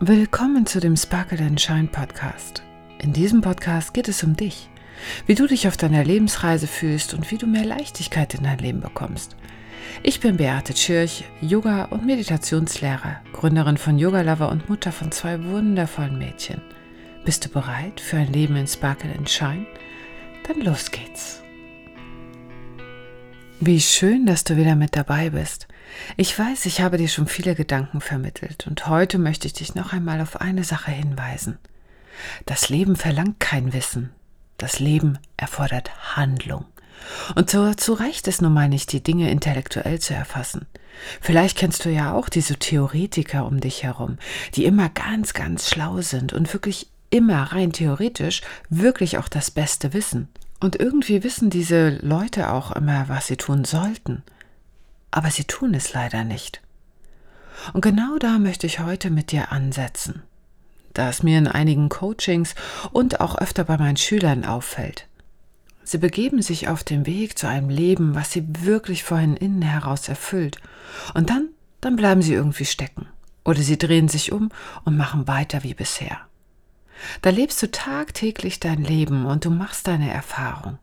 Willkommen zu dem Sparkle and Shine Podcast. In diesem Podcast geht es um dich, wie du dich auf deiner Lebensreise fühlst und wie du mehr Leichtigkeit in dein Leben bekommst. Ich bin Beate Tschirch, Yoga- und Meditationslehrer, Gründerin von Yoga Lover und Mutter von zwei wundervollen Mädchen. Bist du bereit für ein Leben in Sparkle and Shine? Dann los geht's. Wie schön, dass du wieder mit dabei bist. Ich weiß, ich habe dir schon viele Gedanken vermittelt und heute möchte ich dich noch einmal auf eine Sache hinweisen. Das Leben verlangt kein Wissen. Das Leben erfordert Handlung. Und so, zu Recht ist nun mal nicht, die Dinge intellektuell zu erfassen. Vielleicht kennst du ja auch diese Theoretiker um dich herum, die immer ganz, ganz schlau sind und wirklich immer rein theoretisch wirklich auch das Beste wissen. Und irgendwie wissen diese Leute auch immer, was sie tun sollten. Aber sie tun es leider nicht. Und genau da möchte ich heute mit dir ansetzen. Da es mir in einigen Coachings und auch öfter bei meinen Schülern auffällt. Sie begeben sich auf den Weg zu einem Leben, was sie wirklich vorhin innen heraus erfüllt. Und dann, dann bleiben sie irgendwie stecken. Oder sie drehen sich um und machen weiter wie bisher. Da lebst du tagtäglich dein Leben und du machst deine Erfahrung.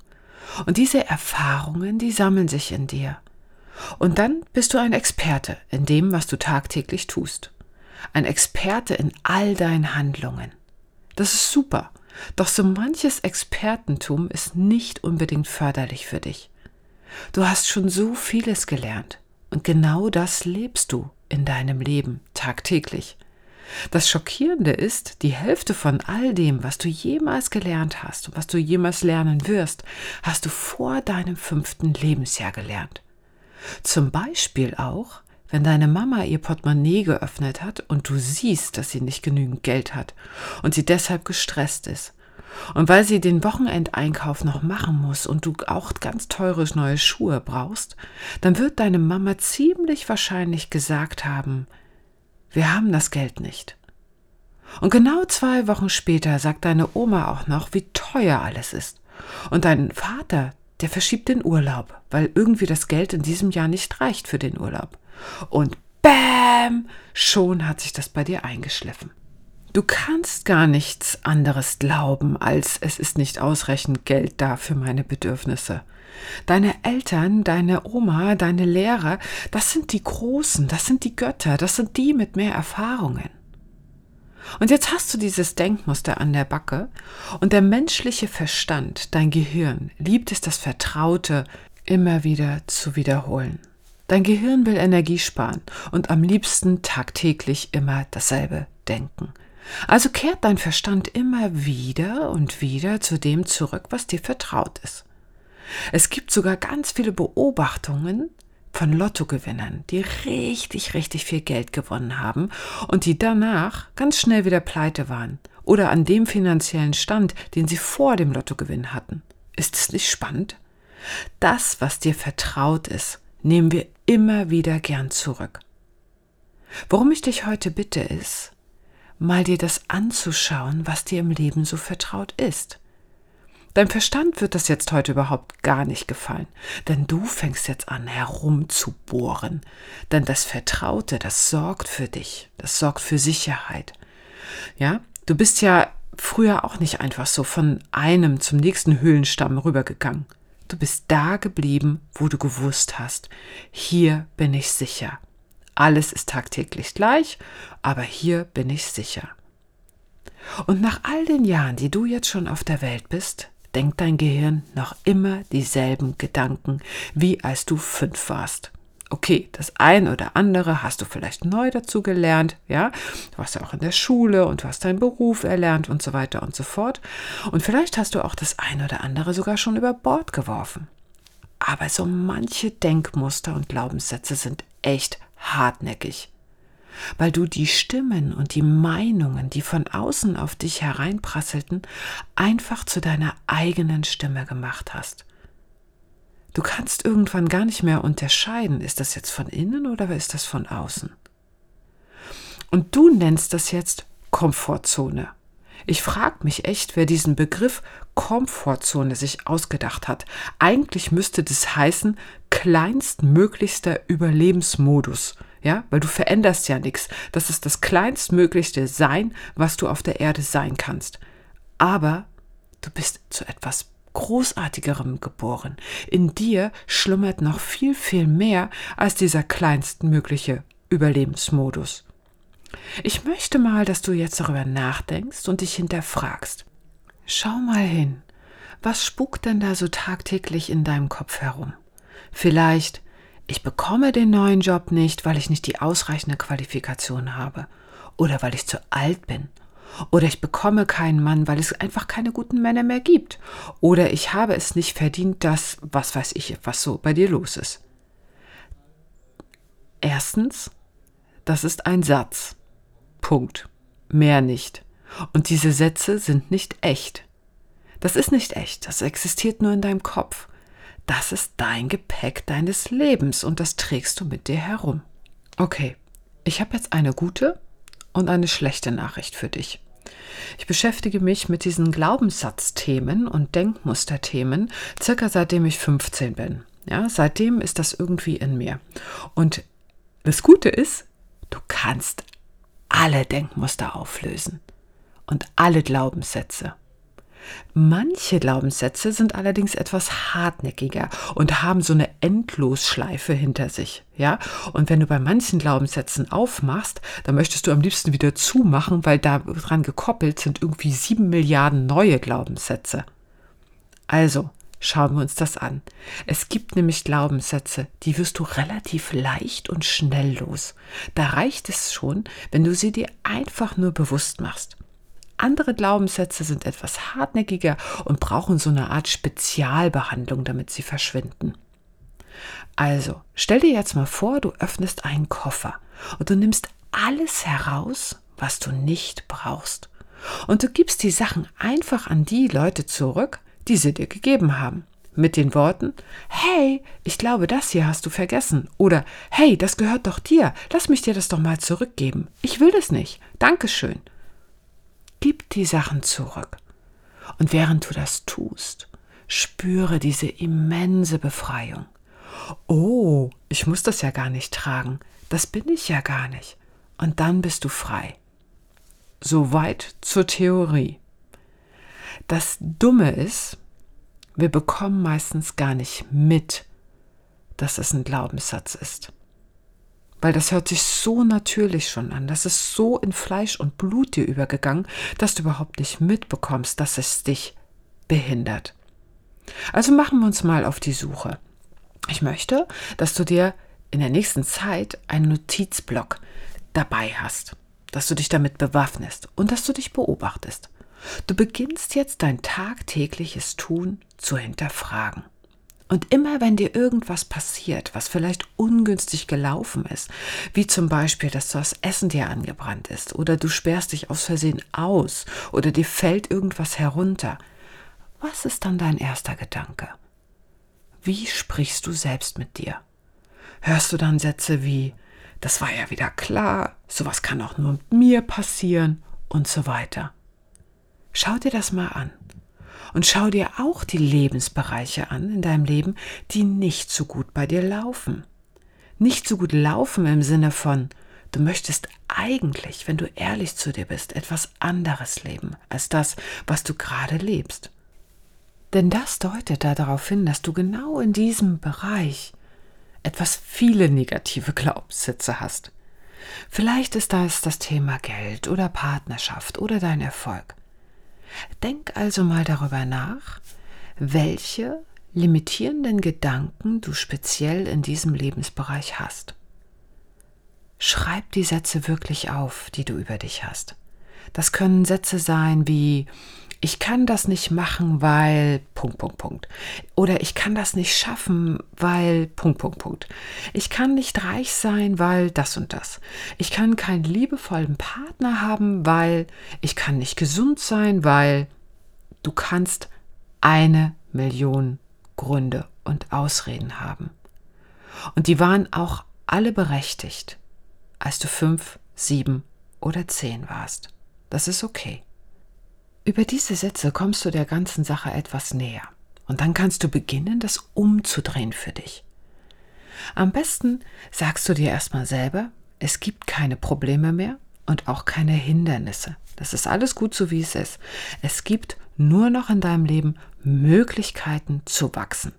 Und diese Erfahrungen, die sammeln sich in dir. Und dann bist du ein Experte in dem, was du tagtäglich tust. Ein Experte in all deinen Handlungen. Das ist super. Doch so manches Expertentum ist nicht unbedingt förderlich für dich. Du hast schon so vieles gelernt. Und genau das lebst du in deinem Leben tagtäglich. Das Schockierende ist, die Hälfte von all dem, was du jemals gelernt hast und was du jemals lernen wirst, hast du vor deinem fünften Lebensjahr gelernt. Zum Beispiel auch, wenn deine Mama ihr Portemonnaie geöffnet hat und du siehst, dass sie nicht genügend Geld hat und sie deshalb gestresst ist. Und weil sie den Wochenendeinkauf noch machen muss und du auch ganz teure neue Schuhe brauchst, dann wird deine Mama ziemlich wahrscheinlich gesagt haben, wir haben das Geld nicht. Und genau zwei Wochen später sagt deine Oma auch noch, wie teuer alles ist. Und dein Vater, der verschiebt den Urlaub, weil irgendwie das Geld in diesem Jahr nicht reicht für den Urlaub. Und bäm, schon hat sich das bei dir eingeschliffen. Du kannst gar nichts anderes glauben, als es ist nicht ausreichend Geld da für meine Bedürfnisse. Deine Eltern, deine Oma, deine Lehrer, das sind die Großen, das sind die Götter, das sind die mit mehr Erfahrungen. Und jetzt hast du dieses Denkmuster an der Backe und der menschliche Verstand, dein Gehirn, liebt es, das Vertraute immer wieder zu wiederholen. Dein Gehirn will Energie sparen und am liebsten tagtäglich immer dasselbe denken. Also kehrt dein Verstand immer wieder und wieder zu dem zurück, was dir vertraut ist. Es gibt sogar ganz viele Beobachtungen von Lottogewinnern, die richtig, richtig viel Geld gewonnen haben und die danach ganz schnell wieder pleite waren oder an dem finanziellen Stand, den sie vor dem Lottogewinn hatten. Ist es nicht spannend? Das, was dir vertraut ist, nehmen wir immer wieder gern zurück. Worum ich dich heute bitte ist, mal dir das anzuschauen, was dir im Leben so vertraut ist. Dein Verstand wird das jetzt heute überhaupt gar nicht gefallen, denn du fängst jetzt an herumzubohren. Denn das Vertraute, das sorgt für dich, das sorgt für Sicherheit. Ja, du bist ja früher auch nicht einfach so von einem zum nächsten Höhlenstamm rübergegangen. Du bist da geblieben, wo du gewusst hast, hier bin ich sicher. Alles ist tagtäglich gleich, aber hier bin ich sicher. Und nach all den Jahren, die du jetzt schon auf der Welt bist, denkt dein Gehirn noch immer dieselben Gedanken, wie als du fünf warst. Okay, das ein oder andere hast du vielleicht neu dazu gelernt, ja. Du warst ja auch in der Schule und du hast deinen Beruf erlernt und so weiter und so fort. Und vielleicht hast du auch das ein oder andere sogar schon über Bord geworfen. Aber so manche Denkmuster und Glaubenssätze sind echt hartnäckig weil du die Stimmen und die Meinungen, die von außen auf dich hereinprasselten, einfach zu deiner eigenen Stimme gemacht hast. Du kannst irgendwann gar nicht mehr unterscheiden, ist das jetzt von innen oder ist das von außen. Und du nennst das jetzt Komfortzone. Ich frage mich echt, wer diesen Begriff Komfortzone sich ausgedacht hat. Eigentlich müsste das heißen kleinstmöglichster Überlebensmodus Ja, weil du veränderst ja nichts. Das ist das kleinstmöglichste Sein, was du auf der Erde sein kannst. Aber du bist zu etwas Großartigerem geboren. In dir schlummert noch viel, viel mehr als dieser kleinstmögliche Überlebensmodus. Ich möchte mal, dass du jetzt darüber nachdenkst und dich hinterfragst. Schau mal hin. Was spukt denn da so tagtäglich in deinem Kopf herum? Vielleicht, ich bekomme den neuen Job nicht, weil ich nicht die ausreichende Qualifikation habe. Oder weil ich zu alt bin. Oder ich bekomme keinen Mann, weil es einfach keine guten Männer mehr gibt. Oder ich habe es nicht verdient, dass, was weiß ich, was so bei dir los ist. Erstens, das ist ein Satz. Punkt. Mehr nicht. Und diese Sätze sind nicht echt. Das ist nicht echt, das existiert nur in deinem Kopf. Das ist dein Gepäck deines Lebens und das trägst du mit dir herum. Okay, ich habe jetzt eine gute und eine schlechte Nachricht für dich. Ich beschäftige mich mit diesen Glaubenssatzthemen und Denkmusterthemen circa seitdem ich 15 bin. Ja, seitdem ist das irgendwie in mir. Und das Gute ist, du kannst alle Denkmuster auflösen und alle Glaubenssätze. Manche Glaubenssätze sind allerdings etwas hartnäckiger und haben so eine Endlosschleife hinter sich, ja? Und wenn du bei manchen Glaubenssätzen aufmachst, dann möchtest du am liebsten wieder zumachen, weil daran gekoppelt sind irgendwie sieben Milliarden neue Glaubenssätze. Also, schauen wir uns das an. Es gibt nämlich Glaubenssätze, die wirst du relativ leicht und schnell los. Da reicht es schon, wenn du sie dir einfach nur bewusst machst. Andere Glaubenssätze sind etwas hartnäckiger und brauchen so eine Art Spezialbehandlung, damit sie verschwinden. Also, stell dir jetzt mal vor, du öffnest einen Koffer und du nimmst alles heraus, was du nicht brauchst. Und du gibst die Sachen einfach an die Leute zurück, die sie dir gegeben haben. Mit den Worten, hey, ich glaube, das hier hast du vergessen. Oder, hey, das gehört doch dir. Lass mich dir das doch mal zurückgeben. Ich will das nicht. Dankeschön. Gib die Sachen zurück. Und während du das tust, spüre diese immense Befreiung. Oh, ich muss das ja gar nicht tragen. Das bin ich ja gar nicht. Und dann bist du frei. Soweit zur Theorie. Das Dumme ist, wir bekommen meistens gar nicht mit, dass es ein Glaubenssatz ist weil das hört sich so natürlich schon an. Das ist so in Fleisch und Blut dir übergegangen, dass du überhaupt nicht mitbekommst, dass es dich behindert. Also machen wir uns mal auf die Suche. Ich möchte, dass du dir in der nächsten Zeit einen Notizblock dabei hast, dass du dich damit bewaffnest und dass du dich beobachtest. Du beginnst jetzt dein tagtägliches Tun zu hinterfragen. Und immer wenn dir irgendwas passiert, was vielleicht ungünstig gelaufen ist, wie zum Beispiel, dass das Essen dir angebrannt ist oder du sperrst dich aus Versehen aus oder dir fällt irgendwas herunter, was ist dann dein erster Gedanke? Wie sprichst du selbst mit dir? Hörst du dann Sätze wie, das war ja wieder klar, sowas kann auch nur mit mir passieren und so weiter. Schau dir das mal an. Und schau dir auch die Lebensbereiche an in deinem Leben, die nicht so gut bei dir laufen. Nicht so gut laufen im Sinne von, du möchtest eigentlich, wenn du ehrlich zu dir bist, etwas anderes leben als das, was du gerade lebst. Denn das deutet darauf hin, dass du genau in diesem Bereich etwas viele negative Glaubenssätze hast. Vielleicht ist das das Thema Geld oder Partnerschaft oder dein Erfolg. Denk also mal darüber nach, welche limitierenden Gedanken du speziell in diesem Lebensbereich hast. Schreib die Sätze wirklich auf, die du über dich hast. Das können Sätze sein wie ich kann das nicht machen, weil Punkt, Punkt, Punkt. Oder ich kann das nicht schaffen, weil Punkt, Punkt, Punkt. Ich kann nicht reich sein, weil das und das. Ich kann keinen liebevollen Partner haben, weil ich kann nicht gesund sein, weil du kannst eine Million Gründe und Ausreden haben. Und die waren auch alle berechtigt, als du fünf, sieben oder zehn warst. Das ist okay. Über diese Sätze kommst du der ganzen Sache etwas näher. Und dann kannst du beginnen, das umzudrehen für dich. Am besten sagst du dir erstmal selber, es gibt keine Probleme mehr und auch keine Hindernisse. Das ist alles gut so, wie es ist. Es gibt nur noch in deinem Leben Möglichkeiten zu wachsen.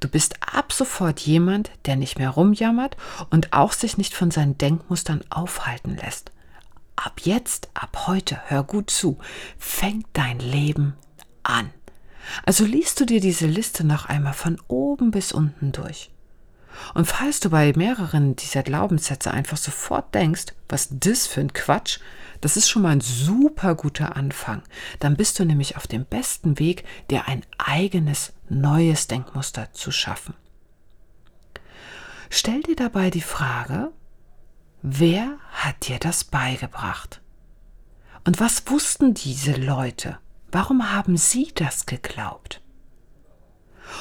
Du bist ab sofort jemand, der nicht mehr rumjammert und auch sich nicht von seinen Denkmustern aufhalten lässt. Ab jetzt, ab heute, hör gut zu, fängt dein Leben an. Also liest du dir diese Liste noch einmal von oben bis unten durch. Und falls du bei mehreren dieser Glaubenssätze einfach sofort denkst, was das für ein Quatsch, das ist schon mal ein super guter Anfang. Dann bist du nämlich auf dem besten Weg, dir ein eigenes neues Denkmuster zu schaffen. Stell dir dabei die Frage, wer hat dir das beigebracht? Und was wussten diese Leute? Warum haben sie das geglaubt?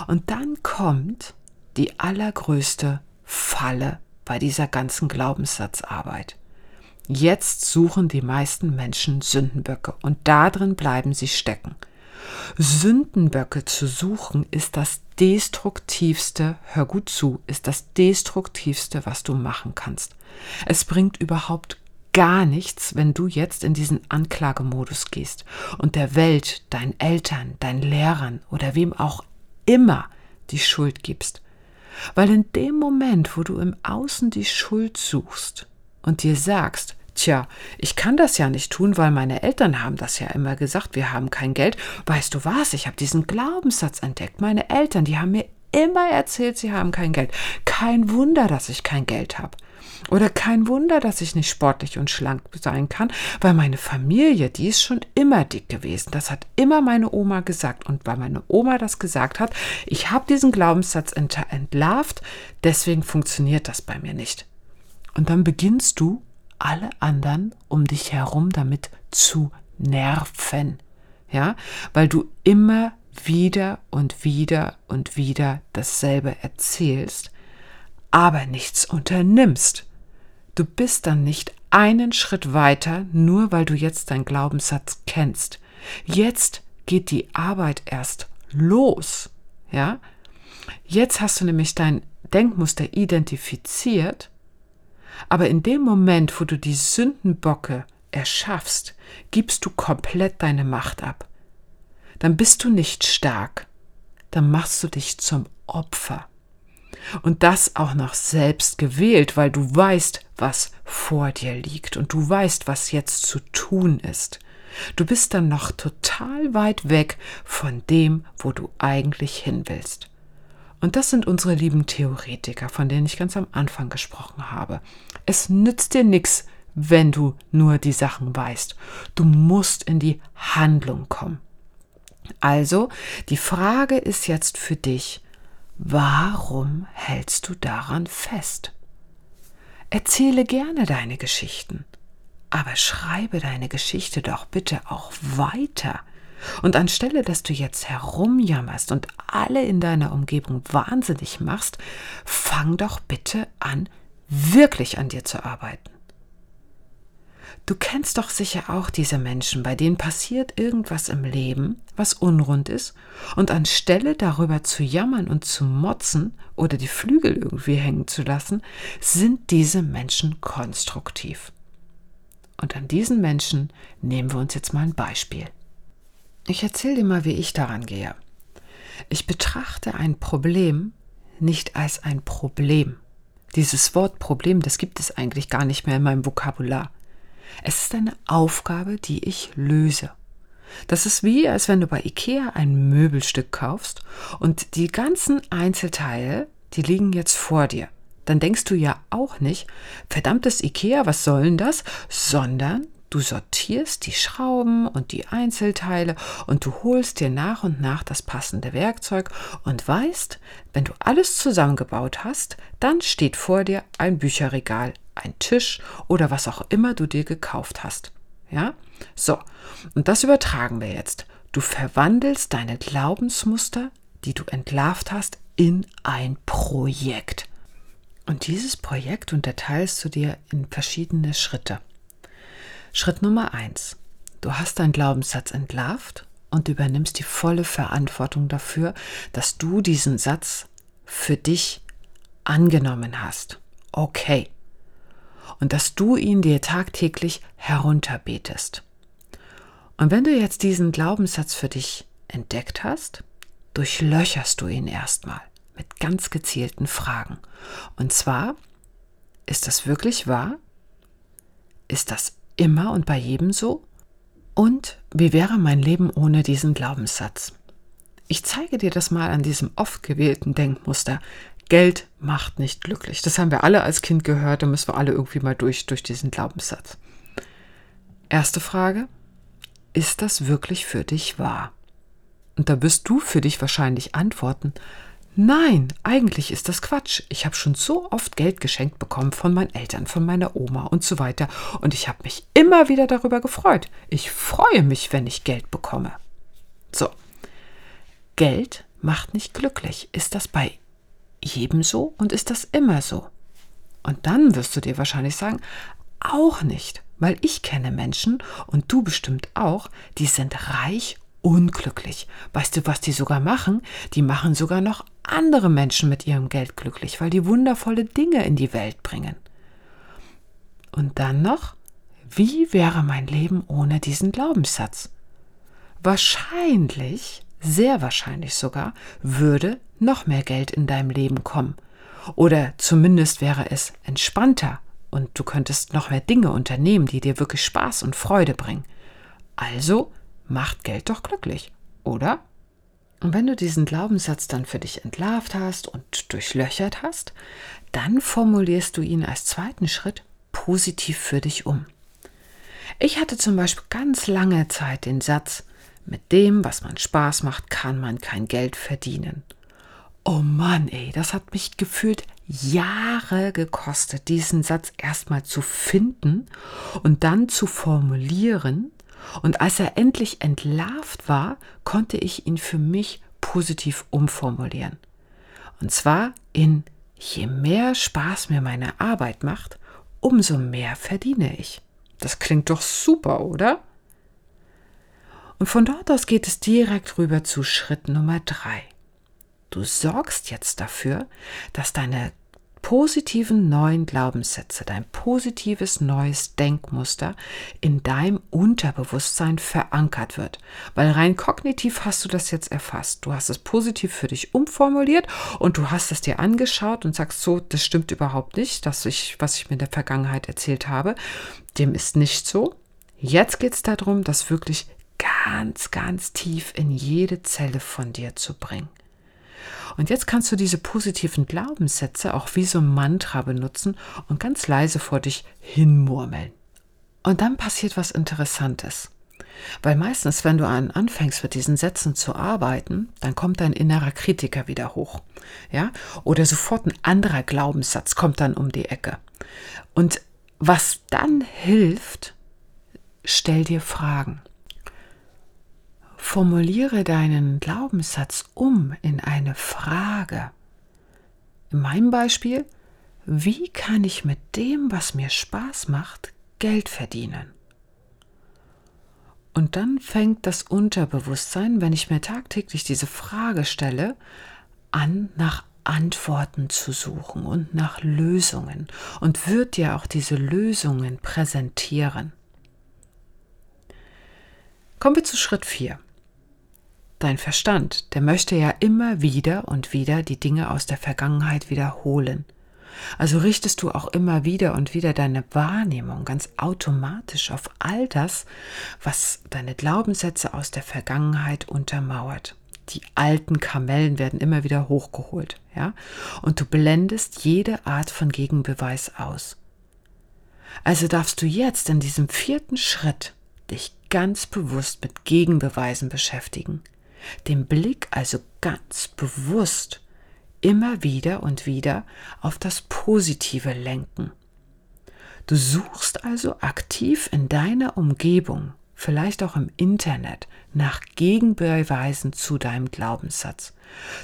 Und dann kommt die allergrößte Falle bei dieser ganzen Glaubenssatzarbeit. Jetzt suchen die meisten Menschen Sündenböcke und darin bleiben sie stecken. Sündenböcke zu suchen ist das destruktivste, hör gut zu, ist das destruktivste, was du machen kannst. Es bringt überhaupt gar nichts, wenn du jetzt in diesen Anklagemodus gehst und der Welt, deinen Eltern, deinen Lehrern oder wem auch immer die Schuld gibst. Weil in dem Moment, wo du im Außen die Schuld suchst und dir sagst, Tja, ich kann das ja nicht tun, weil meine Eltern haben das ja immer gesagt, wir haben kein Geld. Weißt du was, ich habe diesen Glaubenssatz entdeckt. Meine Eltern, die haben mir immer erzählt, sie haben kein Geld. Kein Wunder, dass ich kein Geld habe. Oder kein Wunder, dass ich nicht sportlich und schlank sein kann, weil meine Familie, die ist schon immer dick gewesen. Das hat immer meine Oma gesagt. Und weil meine Oma das gesagt hat, ich habe diesen Glaubenssatz entlarvt, deswegen funktioniert das bei mir nicht. Und dann beginnst du alle anderen um dich herum damit zu nerven. Ja, weil du immer wieder und wieder und wieder dasselbe erzählst, aber nichts unternimmst. Du bist dann nicht einen Schritt weiter, nur weil du jetzt deinen Glaubenssatz kennst. Jetzt geht die Arbeit erst los. Ja? Jetzt hast du nämlich dein Denkmuster identifiziert aber in dem Moment, wo du die Sündenbocke erschaffst, gibst du komplett deine Macht ab. Dann bist du nicht stark, dann machst du dich zum Opfer. Und das auch noch selbst gewählt, weil du weißt, was vor dir liegt und du weißt, was jetzt zu tun ist. Du bist dann noch total weit weg von dem, wo du eigentlich hin willst. Und das sind unsere lieben Theoretiker, von denen ich ganz am Anfang gesprochen habe. Es nützt dir nichts, wenn du nur die Sachen weißt. Du musst in die Handlung kommen. Also, die Frage ist jetzt für dich, warum hältst du daran fest? Erzähle gerne deine Geschichten, aber schreibe deine Geschichte doch bitte auch weiter. Und anstelle, dass du jetzt herumjammerst und alle in deiner Umgebung wahnsinnig machst, fang doch bitte an, wirklich an dir zu arbeiten. Du kennst doch sicher auch diese Menschen, bei denen passiert irgendwas im Leben, was unrund ist, und anstelle darüber zu jammern und zu motzen oder die Flügel irgendwie hängen zu lassen, sind diese Menschen konstruktiv. Und an diesen Menschen nehmen wir uns jetzt mal ein Beispiel. Ich erzähle dir mal, wie ich daran gehe. Ich betrachte ein Problem nicht als ein Problem. Dieses Wort Problem, das gibt es eigentlich gar nicht mehr in meinem Vokabular. Es ist eine Aufgabe, die ich löse. Das ist wie, als wenn du bei Ikea ein Möbelstück kaufst und die ganzen Einzelteile, die liegen jetzt vor dir. Dann denkst du ja auch nicht, verdammtes Ikea, was soll denn das? Sondern Du sortierst die Schrauben und die Einzelteile und du holst dir nach und nach das passende Werkzeug und weißt, wenn du alles zusammengebaut hast, dann steht vor dir ein Bücherregal, ein Tisch oder was auch immer du dir gekauft hast. Ja? So, und das übertragen wir jetzt. Du verwandelst deine Glaubensmuster, die du entlarvt hast, in ein Projekt. Und dieses Projekt unterteilst du dir in verschiedene Schritte. Schritt Nummer eins. Du hast deinen Glaubenssatz entlarvt und übernimmst die volle Verantwortung dafür, dass du diesen Satz für dich angenommen hast. Okay. Und dass du ihn dir tagtäglich herunterbetest. Und wenn du jetzt diesen Glaubenssatz für dich entdeckt hast, durchlöcherst du ihn erstmal mit ganz gezielten Fragen. Und zwar, ist das wirklich wahr? Ist das immer und bei jedem so? Und wie wäre mein Leben ohne diesen Glaubenssatz? Ich zeige dir das mal an diesem oft gewählten Denkmuster. Geld macht nicht glücklich. Das haben wir alle als Kind gehört, da müssen wir alle irgendwie mal durch, durch diesen Glaubenssatz. Erste Frage, ist das wirklich für dich wahr? Und da wirst du für dich wahrscheinlich antworten, Nein, eigentlich ist das Quatsch. Ich habe schon so oft Geld geschenkt bekommen von meinen Eltern, von meiner Oma und so weiter. Und ich habe mich immer wieder darüber gefreut. Ich freue mich, wenn ich Geld bekomme. So. Geld macht nicht glücklich. Ist das bei jedem so und ist das immer so? Und dann wirst du dir wahrscheinlich sagen, auch nicht, weil ich kenne Menschen und du bestimmt auch, die sind reich unglücklich. Weißt du, was die sogar machen? Die machen sogar noch andere Menschen mit ihrem Geld glücklich, weil die wundervolle Dinge in die Welt bringen. Und dann noch, wie wäre mein Leben ohne diesen Glaubenssatz? Wahrscheinlich, sehr wahrscheinlich sogar, würde noch mehr Geld in deinem Leben kommen. Oder zumindest wäre es entspannter und du könntest noch mehr Dinge unternehmen, die dir wirklich Spaß und Freude bringen. Also macht Geld doch glücklich, oder? Und wenn du diesen Glaubenssatz dann für dich entlarvt hast und durchlöchert hast, dann formulierst du ihn als zweiten Schritt positiv für dich um. Ich hatte zum Beispiel ganz lange Zeit den Satz, mit dem, was man Spaß macht, kann man kein Geld verdienen. Oh Mann, ey, das hat mich gefühlt Jahre gekostet, diesen Satz erstmal zu finden und dann zu formulieren und als er endlich entlarvt war, konnte ich ihn für mich positiv umformulieren. Und zwar in je mehr Spaß mir meine Arbeit macht, umso mehr verdiene ich. Das klingt doch super, oder? Und von dort aus geht es direkt rüber zu Schritt Nummer drei. Du sorgst jetzt dafür, dass deine positiven neuen Glaubenssätze, dein positives neues Denkmuster in deinem Unterbewusstsein verankert wird. Weil rein kognitiv hast du das jetzt erfasst. Du hast es positiv für dich umformuliert und du hast es dir angeschaut und sagst so, das stimmt überhaupt nicht, dass ich, was ich mir in der Vergangenheit erzählt habe. Dem ist nicht so. Jetzt geht es darum, das wirklich ganz, ganz tief in jede Zelle von dir zu bringen. Und jetzt kannst du diese positiven Glaubenssätze auch wie so ein Mantra benutzen und ganz leise vor dich hinmurmeln. Und dann passiert was Interessantes. Weil meistens, wenn du an anfängst mit diesen Sätzen zu arbeiten, dann kommt dein innerer Kritiker wieder hoch. Ja? Oder sofort ein anderer Glaubenssatz kommt dann um die Ecke. Und was dann hilft, stell dir Fragen. Formuliere deinen Glaubenssatz um in eine Frage. In meinem Beispiel, wie kann ich mit dem, was mir Spaß macht, Geld verdienen? Und dann fängt das Unterbewusstsein, wenn ich mir tagtäglich diese Frage stelle, an, nach Antworten zu suchen und nach Lösungen und wird dir auch diese Lösungen präsentieren. Kommen wir zu Schritt 4. Dein Verstand, der möchte ja immer wieder und wieder die Dinge aus der Vergangenheit wiederholen. Also richtest du auch immer wieder und wieder deine Wahrnehmung ganz automatisch auf all das, was deine Glaubenssätze aus der Vergangenheit untermauert. Die alten Kamellen werden immer wieder hochgeholt, ja? Und du blendest jede Art von Gegenbeweis aus. Also darfst du jetzt in diesem vierten Schritt dich ganz bewusst mit Gegenbeweisen beschäftigen den Blick also ganz bewusst immer wieder und wieder auf das Positive lenken. Du suchst also aktiv in deiner Umgebung, vielleicht auch im Internet, nach Gegenbeweisen zu deinem Glaubenssatz.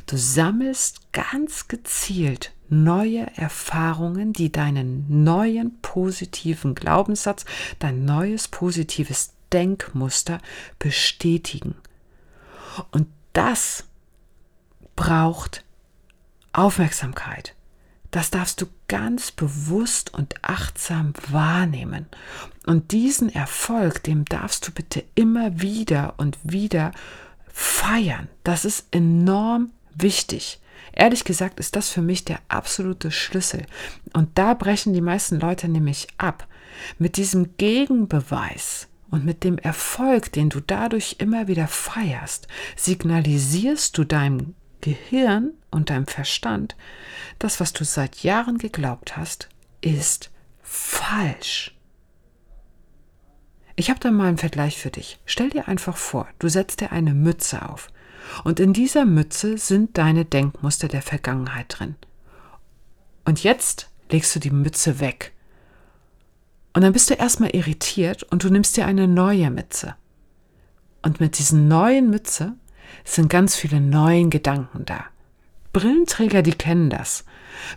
Du sammelst ganz gezielt neue Erfahrungen, die deinen neuen positiven Glaubenssatz, dein neues positives Denkmuster bestätigen und das braucht Aufmerksamkeit. Das darfst du ganz bewusst und achtsam wahrnehmen. Und diesen Erfolg, dem darfst du bitte immer wieder und wieder feiern. Das ist enorm wichtig. Ehrlich gesagt ist das für mich der absolute Schlüssel. Und da brechen die meisten Leute nämlich ab. Mit diesem Gegenbeweis und mit dem Erfolg, den du dadurch immer wieder feierst, signalisierst du deinem Gehirn und deinem Verstand, das, was du seit Jahren geglaubt hast, ist falsch. Ich habe da mal einen Vergleich für dich. Stell dir einfach vor, du setzt dir eine Mütze auf. Und in dieser Mütze sind deine Denkmuster der Vergangenheit drin. Und jetzt legst du die Mütze weg. Und dann bist du erstmal irritiert und du nimmst dir eine neue Mütze. Und mit diesen neuen Mütze sind ganz viele neuen Gedanken da. Brillenträger, die kennen das.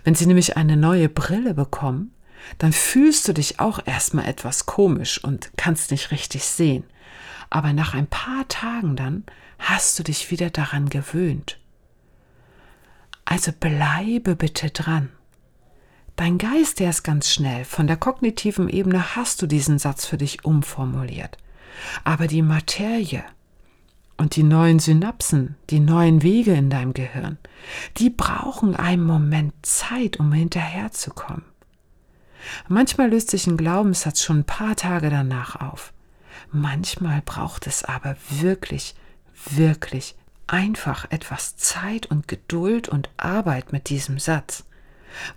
Wenn sie nämlich eine neue Brille bekommen, dann fühlst du dich auch erstmal etwas komisch und kannst nicht richtig sehen. Aber nach ein paar Tagen dann hast du dich wieder daran gewöhnt. Also bleibe bitte dran. Dein Geist, der ist ganz schnell. Von der kognitiven Ebene hast du diesen Satz für dich umformuliert. Aber die Materie, und die neuen Synapsen, die neuen Wege in deinem Gehirn, die brauchen einen Moment Zeit, um hinterherzukommen. Manchmal löst sich ein Glaubenssatz schon ein paar Tage danach auf. Manchmal braucht es aber wirklich, wirklich einfach etwas Zeit und Geduld und Arbeit mit diesem Satz.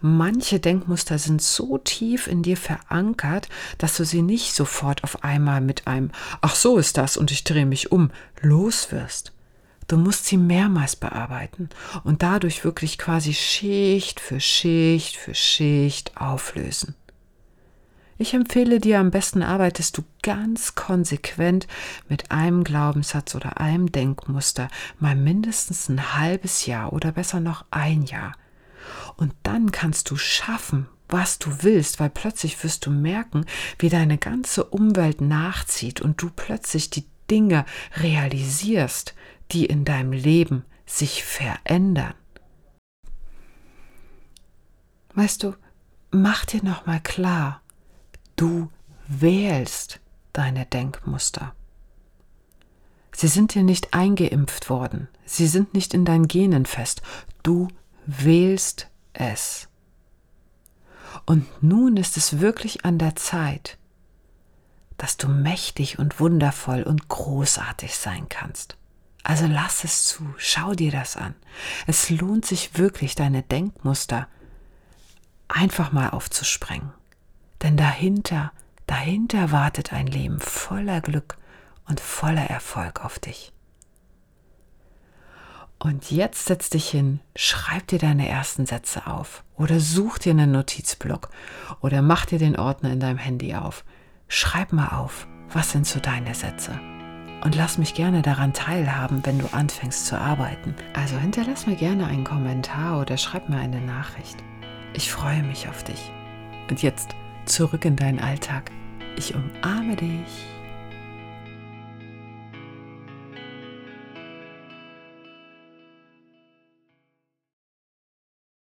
Manche Denkmuster sind so tief in dir verankert, dass du sie nicht sofort auf einmal mit einem Ach so ist das und ich drehe mich um loswirst. Du musst sie mehrmals bearbeiten und dadurch wirklich quasi Schicht für Schicht für Schicht auflösen. Ich empfehle dir, am besten arbeitest du ganz konsequent mit einem Glaubenssatz oder einem Denkmuster mal mindestens ein halbes Jahr oder besser noch ein Jahr. Und dann kannst du schaffen, was du willst, weil plötzlich wirst du merken, wie deine ganze Umwelt nachzieht und du plötzlich die Dinge realisierst, die in deinem Leben sich verändern. Weißt du, mach dir noch mal klar, du wählst deine Denkmuster. Sie sind dir nicht eingeimpft worden, sie sind nicht in deinen Genen fest, du wählst es. Und nun ist es wirklich an der Zeit, dass du mächtig und wundervoll und großartig sein kannst. Also lass es zu, schau dir das an. Es lohnt sich wirklich, deine Denkmuster einfach mal aufzusprengen. Denn dahinter, dahinter wartet ein Leben voller Glück und voller Erfolg auf dich. Und jetzt setz dich hin, schreib dir deine ersten Sätze auf oder such dir einen Notizblock oder mach dir den Ordner in deinem Handy auf. Schreib mal auf, was sind so deine Sätze? Und lass mich gerne daran teilhaben, wenn du anfängst zu arbeiten. Also hinterlass mir gerne einen Kommentar oder schreib mir eine Nachricht. Ich freue mich auf dich. Und jetzt zurück in deinen Alltag. Ich umarme dich.